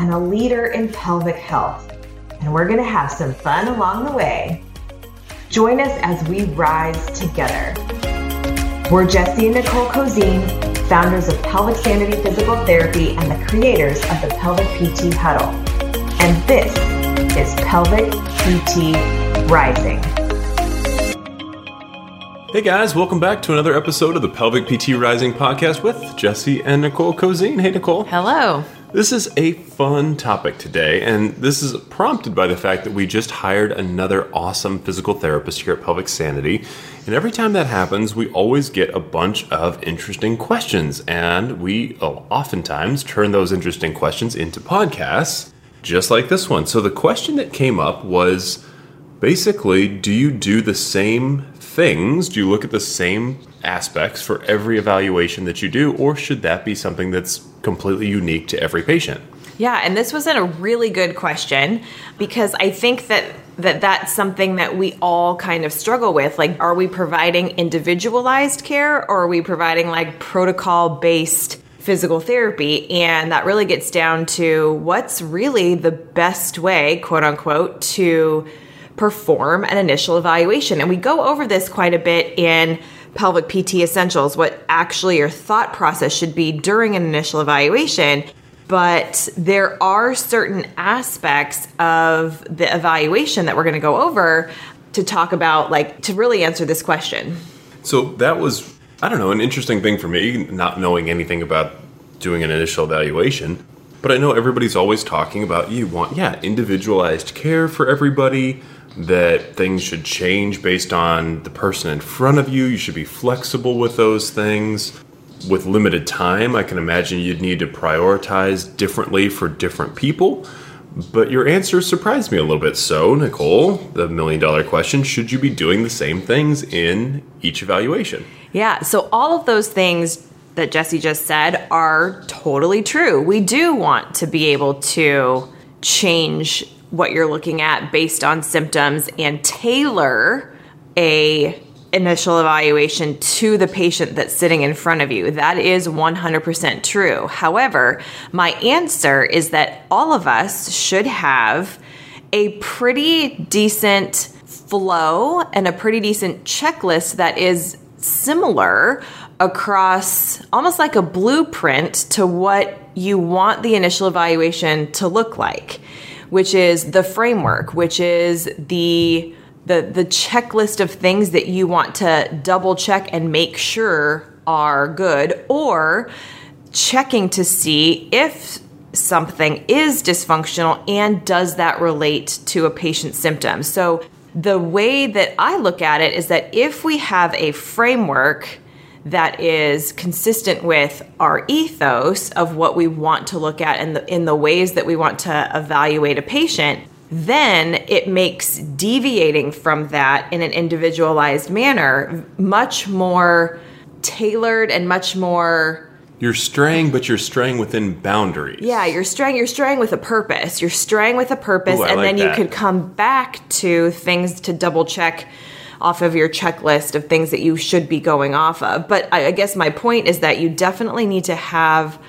and a leader in pelvic health. And we're going to have some fun along the way. Join us as we rise together. We're Jesse and Nicole Cozine, founders of Pelvic Sanity Physical Therapy and the creators of the Pelvic PT Huddle. And this is Pelvic PT Rising. Hey guys, welcome back to another episode of the Pelvic PT Rising podcast with Jesse and Nicole Cozine. Hey Nicole. Hello. This is a fun topic today, and this is prompted by the fact that we just hired another awesome physical therapist here at Pelvic Sanity. And every time that happens, we always get a bunch of interesting questions, and we oftentimes turn those interesting questions into podcasts, just like this one. So the question that came up was basically do you do the same things? Do you look at the same aspects for every evaluation that you do, or should that be something that's completely unique to every patient? Yeah, and this was a really good question because I think that that that's something that we all kind of struggle with. Like, are we providing individualized care or are we providing like protocol based physical therapy? And that really gets down to what's really the best way, quote unquote, to perform an initial evaluation. And we go over this quite a bit in pelvic PT essentials, what actually your thought process should be during an initial evaluation. But there are certain aspects of the evaluation that we're going to go over to talk about, like to really answer this question. So that was, I don't know, an interesting thing for me, not knowing anything about doing an initial evaluation. But I know everybody's always talking about you want, yeah, individualized care for everybody that things should change based on the person in front of you. You should be flexible with those things. With limited time, I can imagine you'd need to prioritize differently for different people. But your answer surprised me a little bit. So, Nicole, the million dollar question should you be doing the same things in each evaluation? Yeah, so all of those things that Jesse just said are totally true. We do want to be able to change what you're looking at based on symptoms and tailor a initial evaluation to the patient that's sitting in front of you. That is 100% true. However, my answer is that all of us should have a pretty decent flow and a pretty decent checklist that is similar across almost like a blueprint to what you want the initial evaluation to look like which is the framework, which is the the the checklist of things that you want to double check and make sure are good or checking to see if something is dysfunctional and does that relate to a patient's symptoms. So the way that I look at it is that if we have a framework that is consistent with our ethos of what we want to look at and in, in the ways that we want to evaluate a patient, then it makes deviating from that in an individualized manner much more tailored and much more you're straying but you're straying within boundaries yeah you're straying you're straying with a purpose you're straying with a purpose Ooh, and like then that. you could come back to things to double check off of your checklist of things that you should be going off of. But I, I guess my point is that you definitely need to have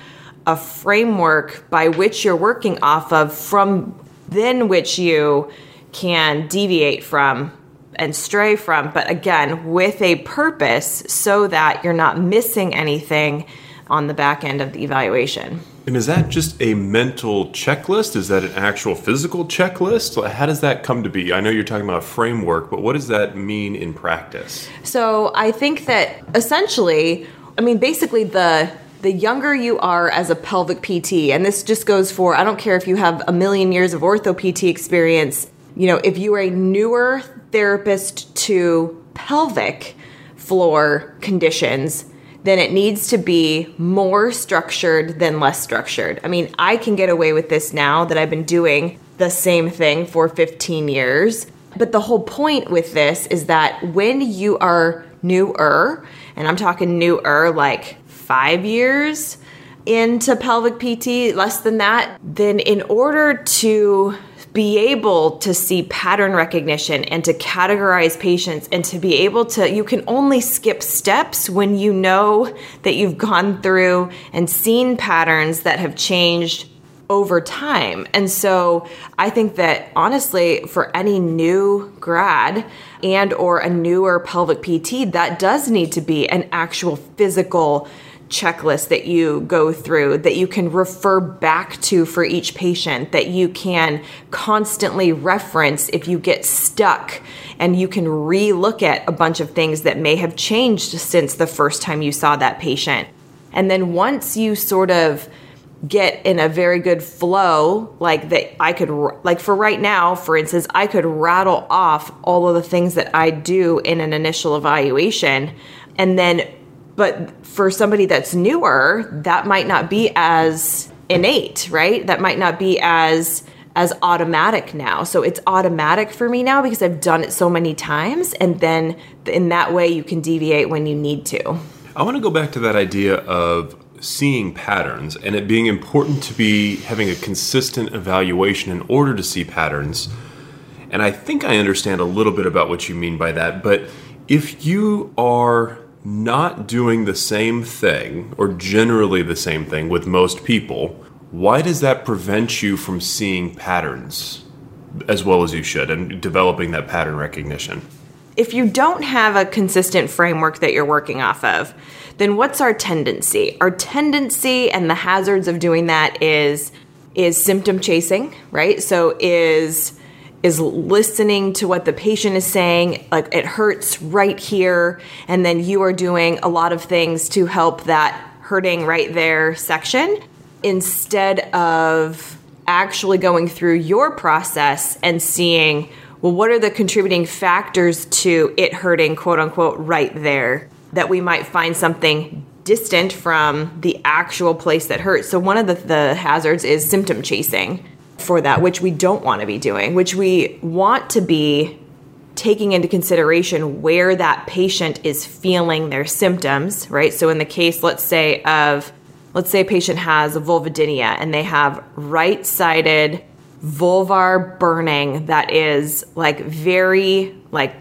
a framework by which you're working off of from then which you can deviate from and stray from, but again, with a purpose so that you're not missing anything on the back end of the evaluation. And is that just a mental checklist? Is that an actual physical checklist? How does that come to be? I know you're talking about a framework, but what does that mean in practice? So I think that essentially, I mean, basically the the younger you are as a pelvic PT, and this just goes for I don't care if you have a million years of ortho PT experience, you know, if you are a newer therapist to pelvic floor conditions, then it needs to be more structured than less structured. I mean, I can get away with this now that I've been doing the same thing for 15 years. But the whole point with this is that when you are newer, and I'm talking newer like five years into pelvic PT, less than that, then in order to be able to see pattern recognition and to categorize patients and to be able to you can only skip steps when you know that you've gone through and seen patterns that have changed over time. And so I think that honestly for any new grad and or a newer pelvic PT that does need to be an actual physical checklist that you go through that you can refer back to for each patient that you can constantly reference if you get stuck and you can re-look at a bunch of things that may have changed since the first time you saw that patient. And then once you sort of get in a very good flow like that I could like for right now for instance I could rattle off all of the things that I do in an initial evaluation and then but for somebody that's newer, that might not be as innate, right? That might not be as as automatic now. So it's automatic for me now because I've done it so many times and then in that way you can deviate when you need to. I want to go back to that idea of seeing patterns and it being important to be having a consistent evaluation in order to see patterns. And I think I understand a little bit about what you mean by that, but if you are not doing the same thing, or generally the same thing, with most people, why does that prevent you from seeing patterns as well as you should and developing that pattern recognition? If you don't have a consistent framework that you're working off of, then what's our tendency? Our tendency and the hazards of doing that is is symptom chasing, right? So is is listening to what the patient is saying, like it hurts right here, and then you are doing a lot of things to help that hurting right there section instead of actually going through your process and seeing, well, what are the contributing factors to it hurting, quote unquote, right there, that we might find something distant from the actual place that hurts. So, one of the, the hazards is symptom chasing for that, which we don't want to be doing, which we want to be taking into consideration where that patient is feeling their symptoms, right? So in the case, let's say of let's say a patient has a vulvodynia and they have right-sided vulvar burning that is like very like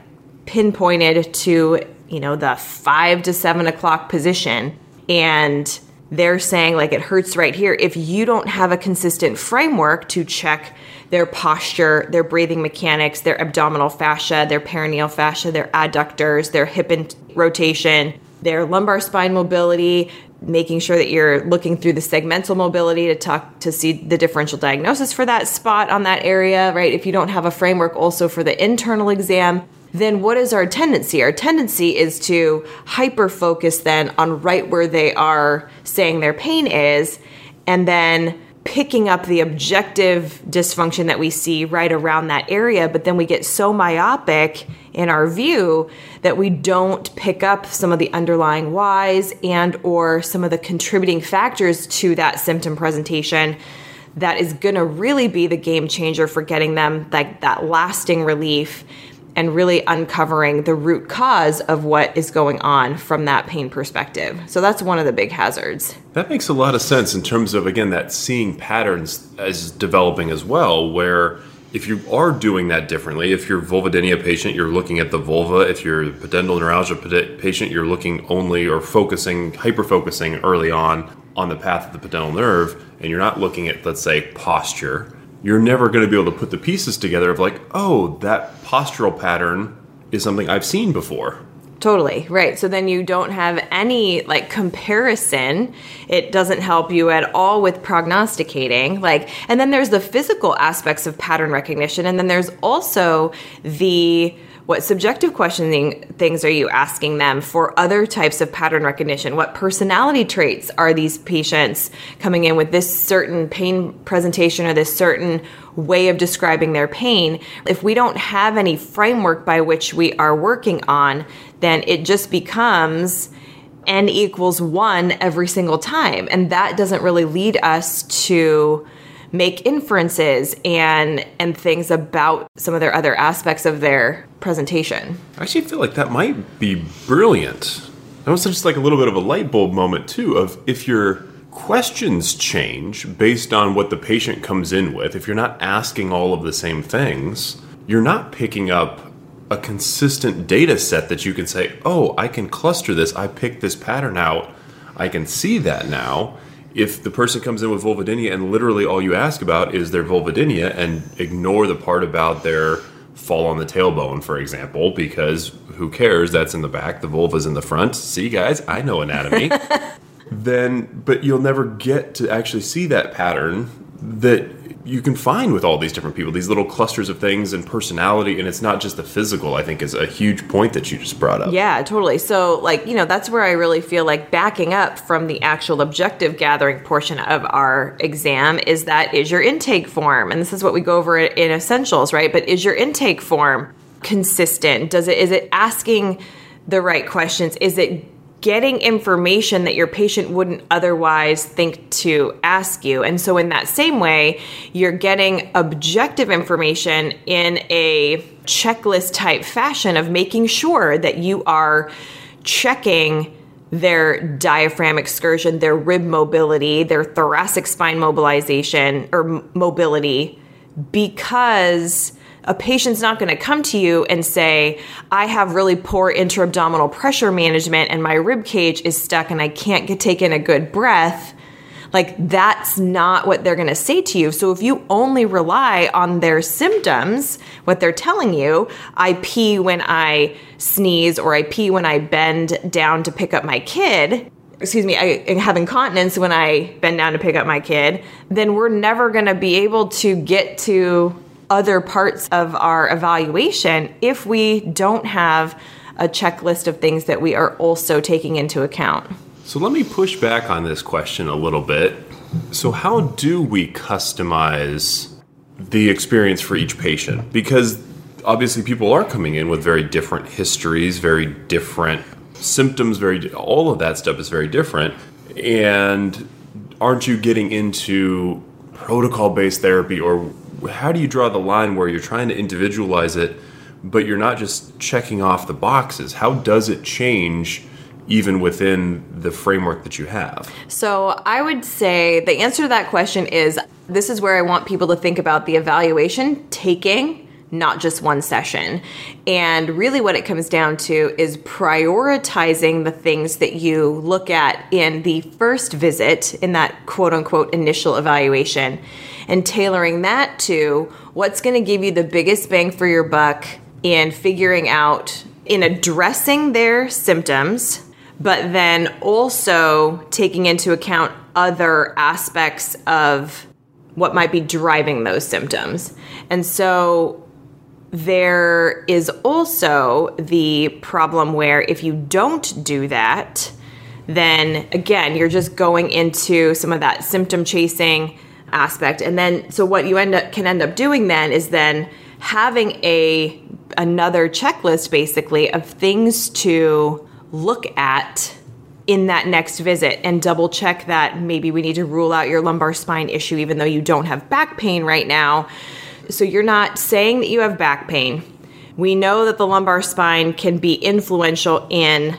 pinpointed to you know the five to seven o'clock position and they're saying like it hurts right here. If you don't have a consistent framework to check their posture their breathing mechanics their abdominal fascia their perineal fascia their adductors their hip and rotation their lumbar spine mobility making sure that you're looking through the segmental mobility to talk to see the differential diagnosis for that spot on that area right? If you don't have a framework also for the internal exam then what is our tendency? Our tendency is to hyper focus then on right where they are saying their pain is, and then picking up the objective dysfunction that we see right around that area but then we get so myopic in our view that we don't pick up some of the underlying whys and or some of the contributing factors to that symptom presentation that is going to really be the game changer for getting them like that lasting relief and really uncovering the root cause of what is going on from that pain perspective. So that's one of the big hazards. That makes a lot of sense in terms of, again, that seeing patterns as developing as well, where if you are doing that differently, if you're vulvodynia patient, you're looking at the vulva. If you're a pudendal neuralgia patient, you're looking only or focusing, hyper focusing early on on the path of the pudendal nerve, and you're not looking at, let's say, posture you're never going to be able to put the pieces together of like, oh, that postural pattern is something I've seen before. Totally, right. So then you don't have any like comparison. It doesn't help you at all with prognosticating. Like, and then there's the physical aspects of pattern recognition, and then there's also the what subjective questioning things are you asking them for other types of pattern recognition? What personality traits are these patients coming in with this certain pain presentation or this certain way of describing their pain? If we don't have any framework by which we are working on, then it just becomes n equals one every single time. And that doesn't really lead us to make inferences and and things about some of their other aspects of their presentation. I actually feel like that might be brilliant. That was just like a little bit of a light bulb moment too of if your questions change based on what the patient comes in with, if you're not asking all of the same things, you're not picking up a consistent data set that you can say, oh, I can cluster this. I picked this pattern out. I can see that now. If the person comes in with vulvodynia and literally all you ask about is their vulvodynia and ignore the part about their fall on the tailbone, for example, because who cares? That's in the back, the vulva's in the front. See, guys, I know anatomy. then, but you'll never get to actually see that pattern that you can find with all these different people, these little clusters of things and personality, and it's not just the physical, I think is a huge point that you just brought up. Yeah, totally. So, like, you know, that's where I really feel like backing up from the actual objective gathering portion of our exam is that is your intake form. And this is what we go over in essentials, right? But is your intake form consistent? Does it is it asking the right questions? Is it getting information that your patient wouldn't otherwise think to ask you. And so, in that same way, you're getting objective information in a checklist type fashion of making sure that you are checking their diaphragm excursion, their rib mobility, their thoracic spine mobilization or mobility because a patient's not going to come to you and say, I have really poor intra-abdominal pressure management and my rib cage is stuck and I can't get taken a good breath. Like that's not what they're going to say to you. So if you only rely on their symptoms, what they're telling you, I pee when I sneeze or I pee when I bend down to pick up my kid, excuse me, I have incontinence when I bend down to pick up my kid, then we're never going to be able to get to other parts of our evaluation if we don't have a checklist of things that we are also taking into account. So let me push back on this question a little bit. So, how do we customize the experience for each patient? Because obviously, people are coming in with very different histories, very different symptoms, very all of that stuff is very different. And aren't you getting into protocol based therapy or how do you draw the line where you're trying to individualize it, but you're not just checking off the boxes? How does it change? even within the framework that you have? So, I would say the answer to that question is this is where I want people to think about the evaluation taking not just one session. And really, what it comes down to is prioritizing the things that you look at in the first visit, in that quote unquote initial evaluation, and tailoring that to what's going to give you the biggest bang for your buck in figuring out, in addressing their symptoms, but then also taking into account other aspects of what might be driving those symptoms. And so there is also the problem where if you don't do that, then again, you're just going into some of that symptom chasing aspect. And then so what you end up can end up doing then is then having a another checklist basically of things to look at in that next visit and double check that maybe we need to rule out your lumbar spine issue even though you don't have back pain right now so you're not saying that you have back pain. We know that the lumbar spine can be influential in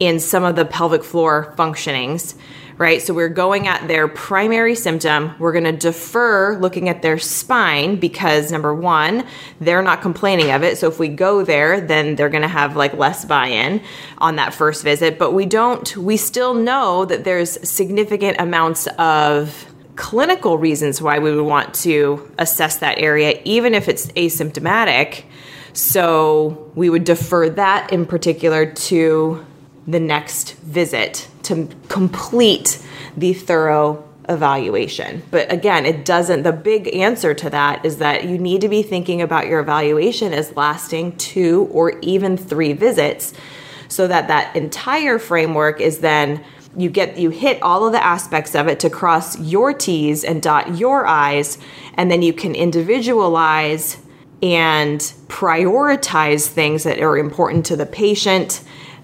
in some of the pelvic floor functionings, right? So we're going at their primary symptom. We're going to defer looking at their spine because number 1, they're not complaining of it. So if we go there, then they're going to have like less buy-in on that first visit, but we don't we still know that there's significant amounts of clinical reasons why we would want to assess that area, even if it's asymptomatic. So we would defer that in particular to the next visit to complete the thorough evaluation. But again, it doesn't, the big answer to that is that you need to be thinking about your evaluation as lasting two or even three visits so that that entire framework is then you get you hit all of the aspects of it to cross your t's and dot your i's and then you can individualize and prioritize things that are important to the patient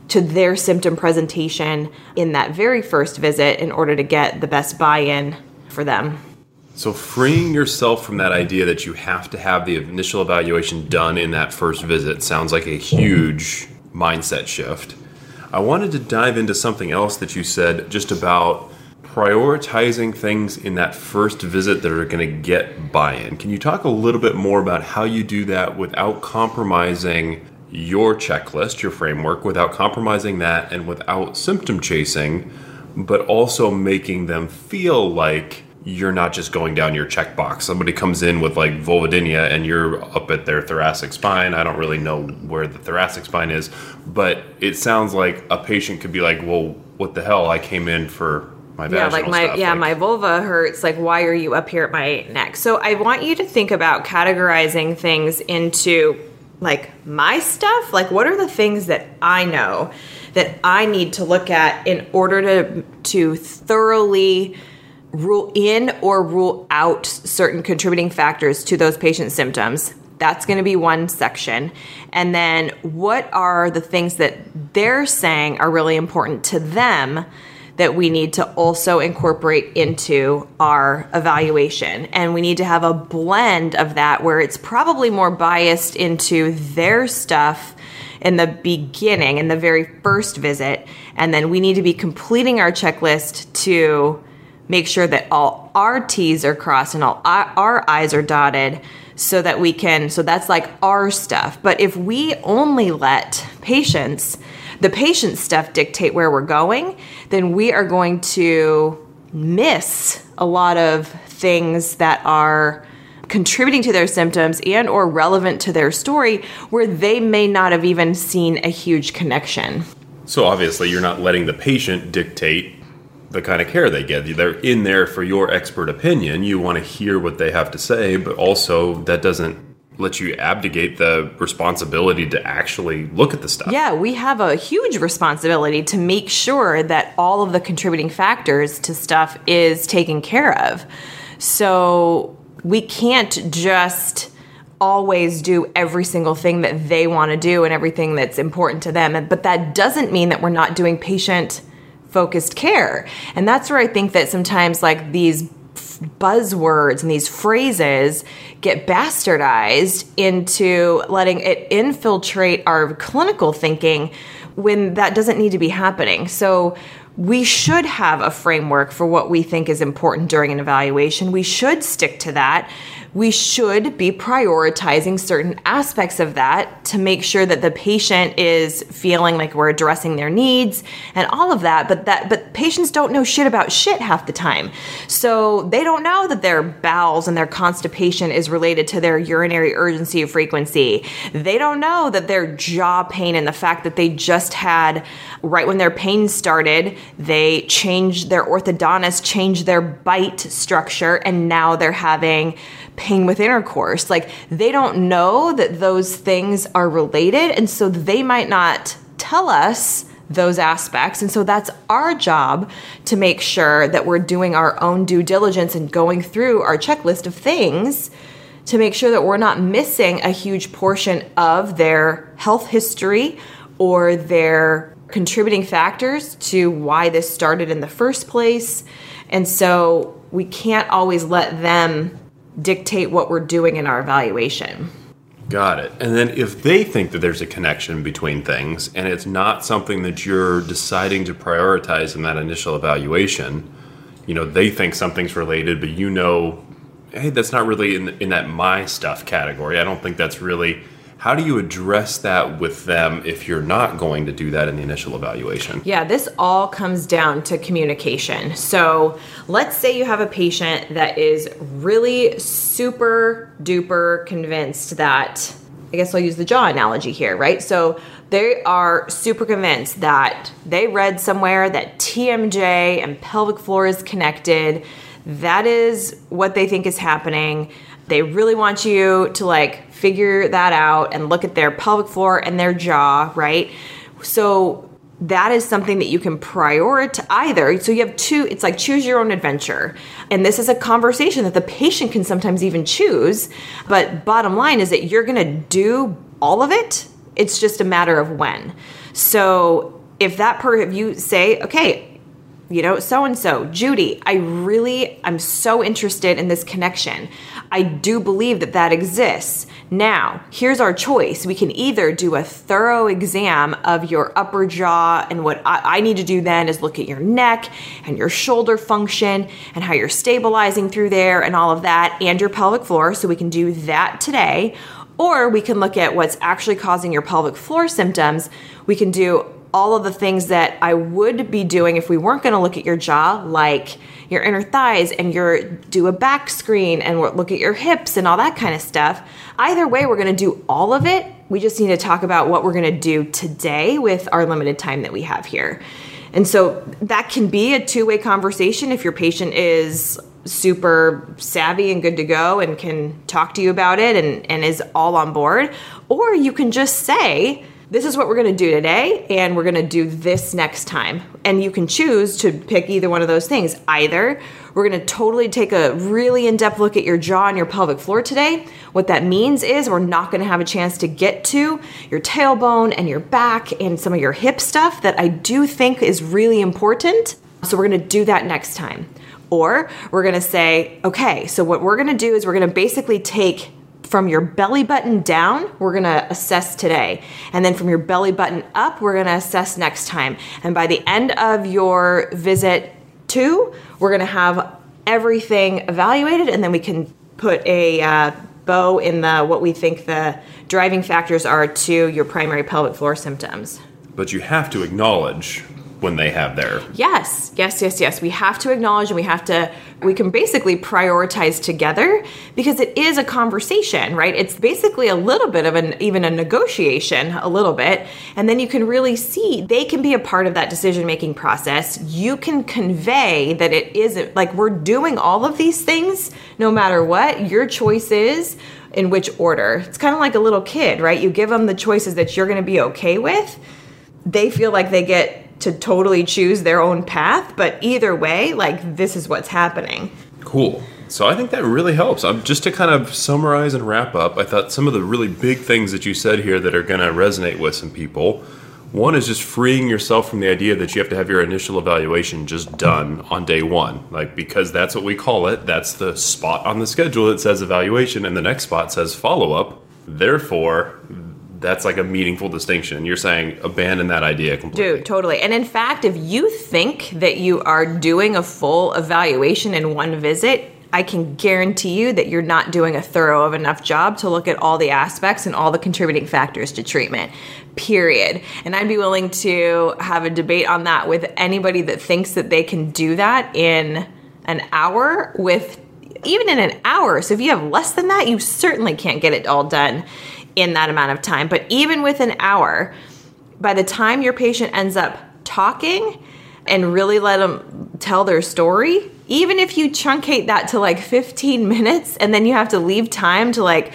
to their symptom presentation in that very first visit in order to get the best buy in for them. So, freeing yourself from that idea that you have to have the initial evaluation done in that first visit sounds like a huge mindset shift. I wanted to dive into something else that you said just about prioritizing things in that first visit that are going to get buy in. Can you talk a little bit more about how you do that without compromising your checklist, your framework, without compromising that and without symptom chasing, but also making them feel like you're not just going down your checkbox. Somebody comes in with like vulvodynia and you're up at their thoracic spine. I don't really know where the thoracic spine is, but it sounds like a patient could be like, "Well, what the hell? I came in for my yeah, like my stuff. yeah, like, my vulva hurts. Like, why are you up here at my neck? So I want you to think about categorizing things into like my stuff. Like, what are the things that I know that I need to look at in order to to thoroughly rule in or rule out certain contributing factors to those patient symptoms. That's going to be one section. And then what are the things that they're saying are really important to them that we need to also incorporate into our evaluation? And we need to have a blend of that where it's probably more biased into their stuff in the beginning, in the very first visit. And then we need to be completing our checklist to make sure that all our T's are crossed and all our I's are dotted so that we can, so that's like our stuff. But if we only let patients, the patient stuff dictate where we're going, then we are going to miss a lot of things that are contributing to their symptoms and or relevant to their story where they may not have even seen a huge connection. So obviously you're not letting the patient dictate the kind of care they get. They're in there for your expert opinion. You want to hear what they have to say, but also that doesn't let you abdicate the responsibility to actually look at the stuff. Yeah, we have a huge responsibility to make sure that all of the contributing factors to stuff is taken care of. So we can't just always do every single thing that they want to do and everything that's important to them. But that doesn't mean that we're not doing patient focused care. And that's where I think that sometimes like these buzzwords and these phrases get bastardized into letting it infiltrate our clinical thinking when that doesn't need to be happening. So we should have a framework for what we think is important during an evaluation. We should stick to that we should be prioritizing certain aspects of that to make sure that the patient is feeling like we're addressing their needs and all of that but that but patients don't know shit about shit half the time. So they don't know that their bowels and their constipation is related to their urinary urgency frequency. They don't know that their jaw pain and the fact that they just had right when their pain started they changed their orthodontist changed their bite structure and now they're having pain with intercourse. Like they don't know that those things are related. And so they might not tell us those aspects. And so that's our job to make sure that we're doing our own due diligence and going through our checklist of things to make sure that we're not missing a huge portion of their health history or their contributing factors to why this started in the first place. And so we can't always let them dictate what we're doing in our evaluation. Got it. And then if they think that there's a connection between things and it's not something that you're deciding to prioritize in that initial evaluation, you know, they think something's related, but you know, hey, that's not really in, in that my stuff category. I don't think that's really how do you address that with them if you're not going to do that in the initial evaluation? Yeah, this all comes down to communication. So let's say you have a patient that is really super duper convinced that, I guess I'll use the jaw analogy here, right? So they are super convinced that they read somewhere that TMJ and pelvic floor is connected. That is what they think is happening. They really want you to like figure that out and look at their pelvic floor and their jaw, right? So that is something that you can prioritize either. So you have two, it's like choose your own adventure. And this is a conversation that the patient can sometimes even choose. But bottom line is that you're going to do all of it. It's just a matter of when. So if that per if you say, okay, you know, so and so, Judy, I really, I'm so interested in this connection. I do believe that that exists. Now, here's our choice. We can either do a thorough exam of your upper jaw, and what I, I, need to do then is look at your neck and your shoulder function and how you're stabilizing through there and all of that, and your pelvic floor. So we can do that today. Or we can look at what's actually causing your pelvic floor symptoms. We can do all of the things that I would be doing if we weren't going to look at your jaw, like your inner thighs and your do a back screen and look at your hips and all that kind of stuff. Either way, we're going to do all of it. We just need to talk about what we're going to do today with our limited time that we have here. And so that can be a two way conversation if your patient is super savvy and good to go and can talk to you about it and, and is all on board. Or you can just say, this is what we're going to do today, and we're going to do this next time. And you can choose to pick either one of those things. Either we're going to totally take a really in depth look at your jaw and your pelvic floor today. What that means is we're not going to have a chance to get to your tailbone and your back and some of your hip stuff that I do think is really important. So we're going to do that next time. Or we're going to say, okay, so what we're going to do is we're going to basically take from your belly button down, we're gonna assess today. And then from your belly button up, we're gonna assess next time. And by the end of your visit two, we're gonna have everything evaluated and then we can put a uh, bow in the what we think the driving factors are to your primary pelvic floor symptoms. But you have to acknowledge when they have their yes yes yes yes. We have to acknowledge and we have to we can basically prioritize together because it is a conversation right? It's basically a little bit of an even a negotiation a little bit. And then you can really see they can be a part of that decision making process. You can convey that it isn't like we're doing all of these things no matter what. Your choice is in which order. It's kind of like a little kid right? You give them the choices that you're going to be okay with. They feel like they get to totally choose their own path, but either way, like this is what's happening. Cool. So I think that really helps. Um, just to kind of summarize and wrap up, I thought some of the really big things that you said here that are going to resonate with some people. One is just freeing yourself from the idea that you have to have your initial evaluation just done on day one. Like, because that's what we call it. That's the spot on the schedule that says evaluation, and the next spot says follow up. Therefore, that's like a meaningful distinction. You're saying abandon that idea completely. Dude, totally. And in fact, if you think that you are doing a full evaluation in one visit, I can guarantee you that you're not doing a thorough of enough job to look at all the aspects and all the contributing factors to treatment. Period. And I'd be willing to have a debate on that with anybody that thinks that they can do that in an hour with even in an hour. So if you have less than that, you certainly can't get it all done in that amount of time. But even with an hour, by the time your patient ends up talking and really let them tell their story, even if you truncate that to like 15 minutes and then you have to leave time to like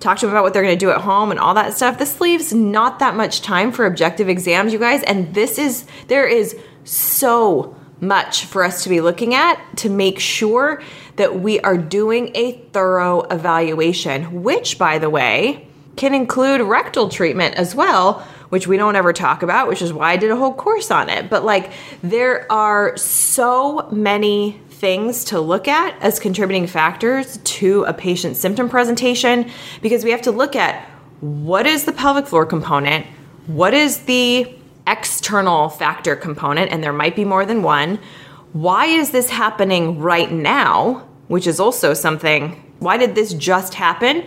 talk to them about what they're going to do at home and all that stuff, this leaves not that much time for objective exams, you guys. And this is, there is so much for us to be looking at to make sure that we are doing a thorough evaluation, which, by the way, can include rectal treatment as well, which we don't ever talk about, which is why I did a whole course on it. But like, there are so many things to look at as contributing factors to a patient's symptom presentation because we have to look at what is the pelvic floor component, what is the external factor component, and there might be more than one. Why is this happening right now? Which is also something, why did this just happen?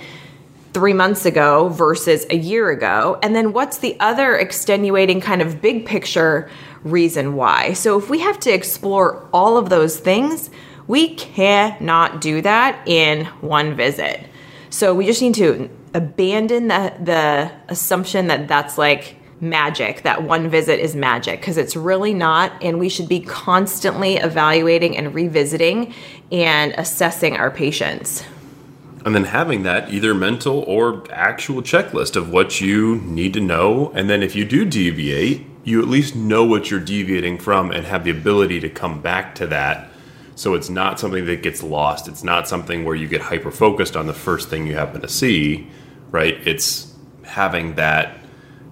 Three months ago versus a year ago? And then what's the other extenuating kind of big picture reason why? So if we have to explore all of those things, we cannot do that in one visit. So we just need to abandon the, the assumption that that's like magic, that one visit is magic, because it's really not. And we should be constantly evaluating and revisiting and assessing our patients and then having that either mental or actual checklist of what you need to know. And then if you do deviate you at least know what you're deviating from and have the ability to come back to that. So it's not something that gets lost. It's not something where you get hyper focused on the first thing you happen to see right? It's having that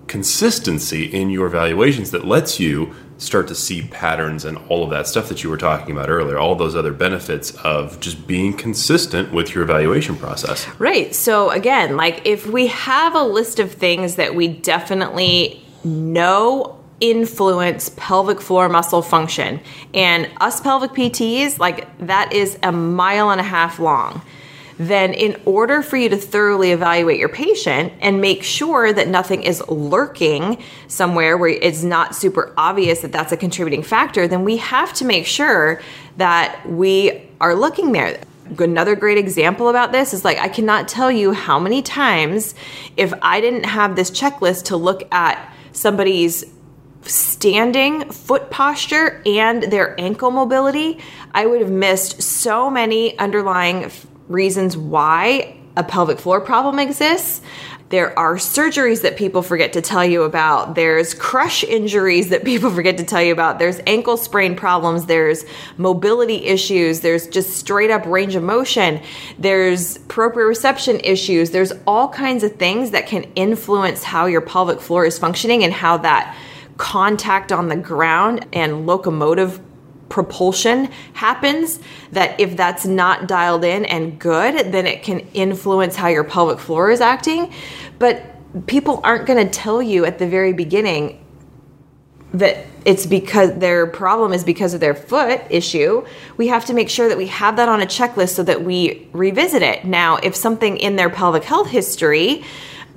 consistency in your evaluations that lets you start to see patterns and all of that stuff that you were talking about earlier, all those other benefits of just being consistent with your evaluation process. Right. So, again, like if we have a list of things that we definitely know influence pelvic floor muscle function, and us pelvic PTs, like that is a mile and a half long then in order for you to thoroughly evaluate your patient and make sure that nothing is lurking somewhere where it's not super obvious that that's a contributing factor, then we have to make sure that we are looking there. Another great example about this is like, I cannot tell you how many times if I didn't have this checklist to look at somebody's standing foot posture and their ankle mobility, I would have missed so many underlying reasons why a pelvic floor problem exists. There are surgeries that people forget to tell you about. There's crush injuries that people forget to tell you about. There's ankle sprain problems. There's mobility issues. There's just straight up range of motion. There's proprioception issues. There's all kinds of things that can influence how your pelvic floor is functioning and how that contact on the ground and locomotive propulsion happens that if that's not dialed in and good then it can influence how your pelvic floor is acting. But people aren't going to tell you at the very beginning that it's because their problem is because of their foot issue. We have to make sure that we have that on a checklist so that we revisit it. Now if something in their pelvic health history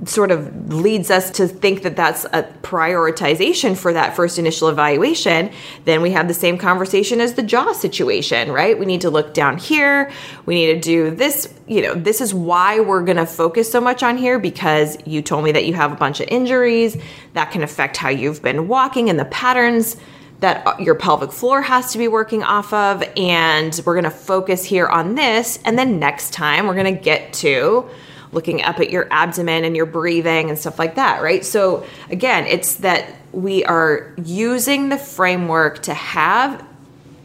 sort of leads us to think that that's a prioritization for that first initial evaluation, then we have the same conversation as the jaw situation, right? We need to look down here. We need to do this. You know, this is why we're going to focus so much on here because you told me that you have a bunch of injuries that can affect how you've been walking and the patterns that uh, your pelvic floor has to be working off of. And we're going to focus here on this. And then next time, we're going to get to looking up at your abdomen and your breathing and stuff like that, right? So, again, it's that we are using the framework to have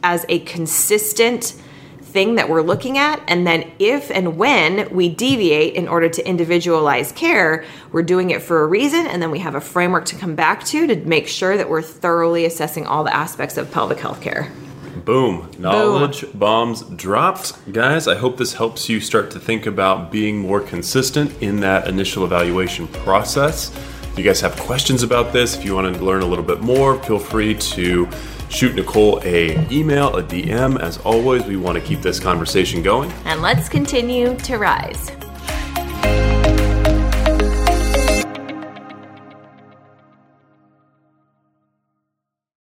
as a consistent thing that we're looking at. And then, if and when we deviate in order to individualize care, we're doing it for a reason. And then we have a framework to come back to to make sure that we're thoroughly assessing all the aspects of pelvic health care. Boom. Knowledge Boom. bombs dropped. Guys, I hope this helps you start to think about being more consistent in that initial evaluation process. If you guys have questions about this, if you want to learn a little bit more, feel free to shoot Nicole a email, a DM. As always, we want to keep this conversation going. And let's continue to rise.